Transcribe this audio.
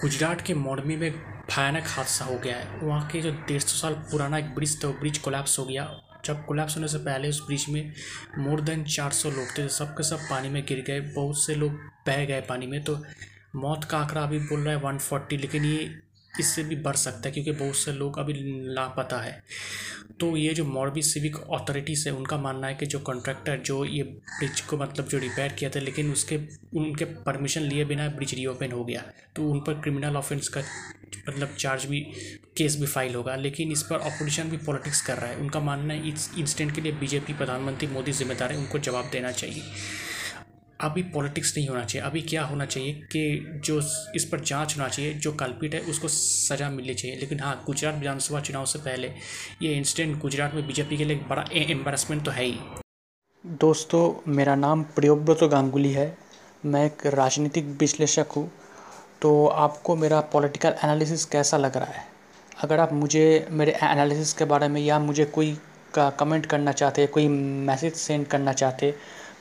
गुजरात के मोरमी में भयानक हादसा हो गया है। वहाँ के जो डेढ़ सौ साल पुराना एक ब्रिज था वो ब्रिज कोलैप्स हो गया। जब कोलैप्स होने से पहले उस ब्रिज में मोर देन चार सौ लोग थे। सब के सब पानी में गिर गए। बहुत से लोग बह गए पानी में। तो मौत का आंकड़ा अभी बोल रहा है वन फोर्टी लेकिन ये इससे भी बढ़ सकता है, क्योंकि बहुत से लोग अभी लापता है। तो ये जो मॉर्बी सिविक अथॉरिटीज़ है उनका मानना है कि जो कॉन्ट्रैक्टर जो ये ब्रिज को मतलब जो रिपेयर किया था, लेकिन उसके, उनके परमिशन लिए बिना ब्रिज रीओपन हो गया। तो उन पर क्रिमिनल ऑफेंस का मतलब चार्ज भी केस भी फ़ाइल होगा। लेकिन इस पर अपोजिशन भी पॉलिटिक्स कर रहा है। उनका मानना है, इस इंसिडेंट के लिए बीजेपी प्रधानमंत्री मोदी जिम्मेदार है, उनको जवाब देना चाहिए। अभी पॉलिटिक्स नहीं होना चाहिए। अभी क्या होना चाहिए कि जो इस पर जाँच होना चाहिए, जो कल्पित है, उसको सज़ा मिलनी चाहिए। लेकिन हाँ गुजरात विधानसभा चुनाव से पहले ये इंसिडेंट गुजरात में बीजेपी के लिए एक बड़ा एम्बेरसमेंट तो है ही। दोस्तों, मेरा नाम प्रियोव्रत गांगुली है। मैं एक राजनीतिक विश्लेषक हूँ। तो आपको मेरा पॉलिटिकल एनालिसिस कैसा लग रहा है? अगर आप मुझे, मेरे एनालिसिस के बारे में या मुझे कोई कमेंट करना चाहते कोई मैसेज सेंड करना चाहते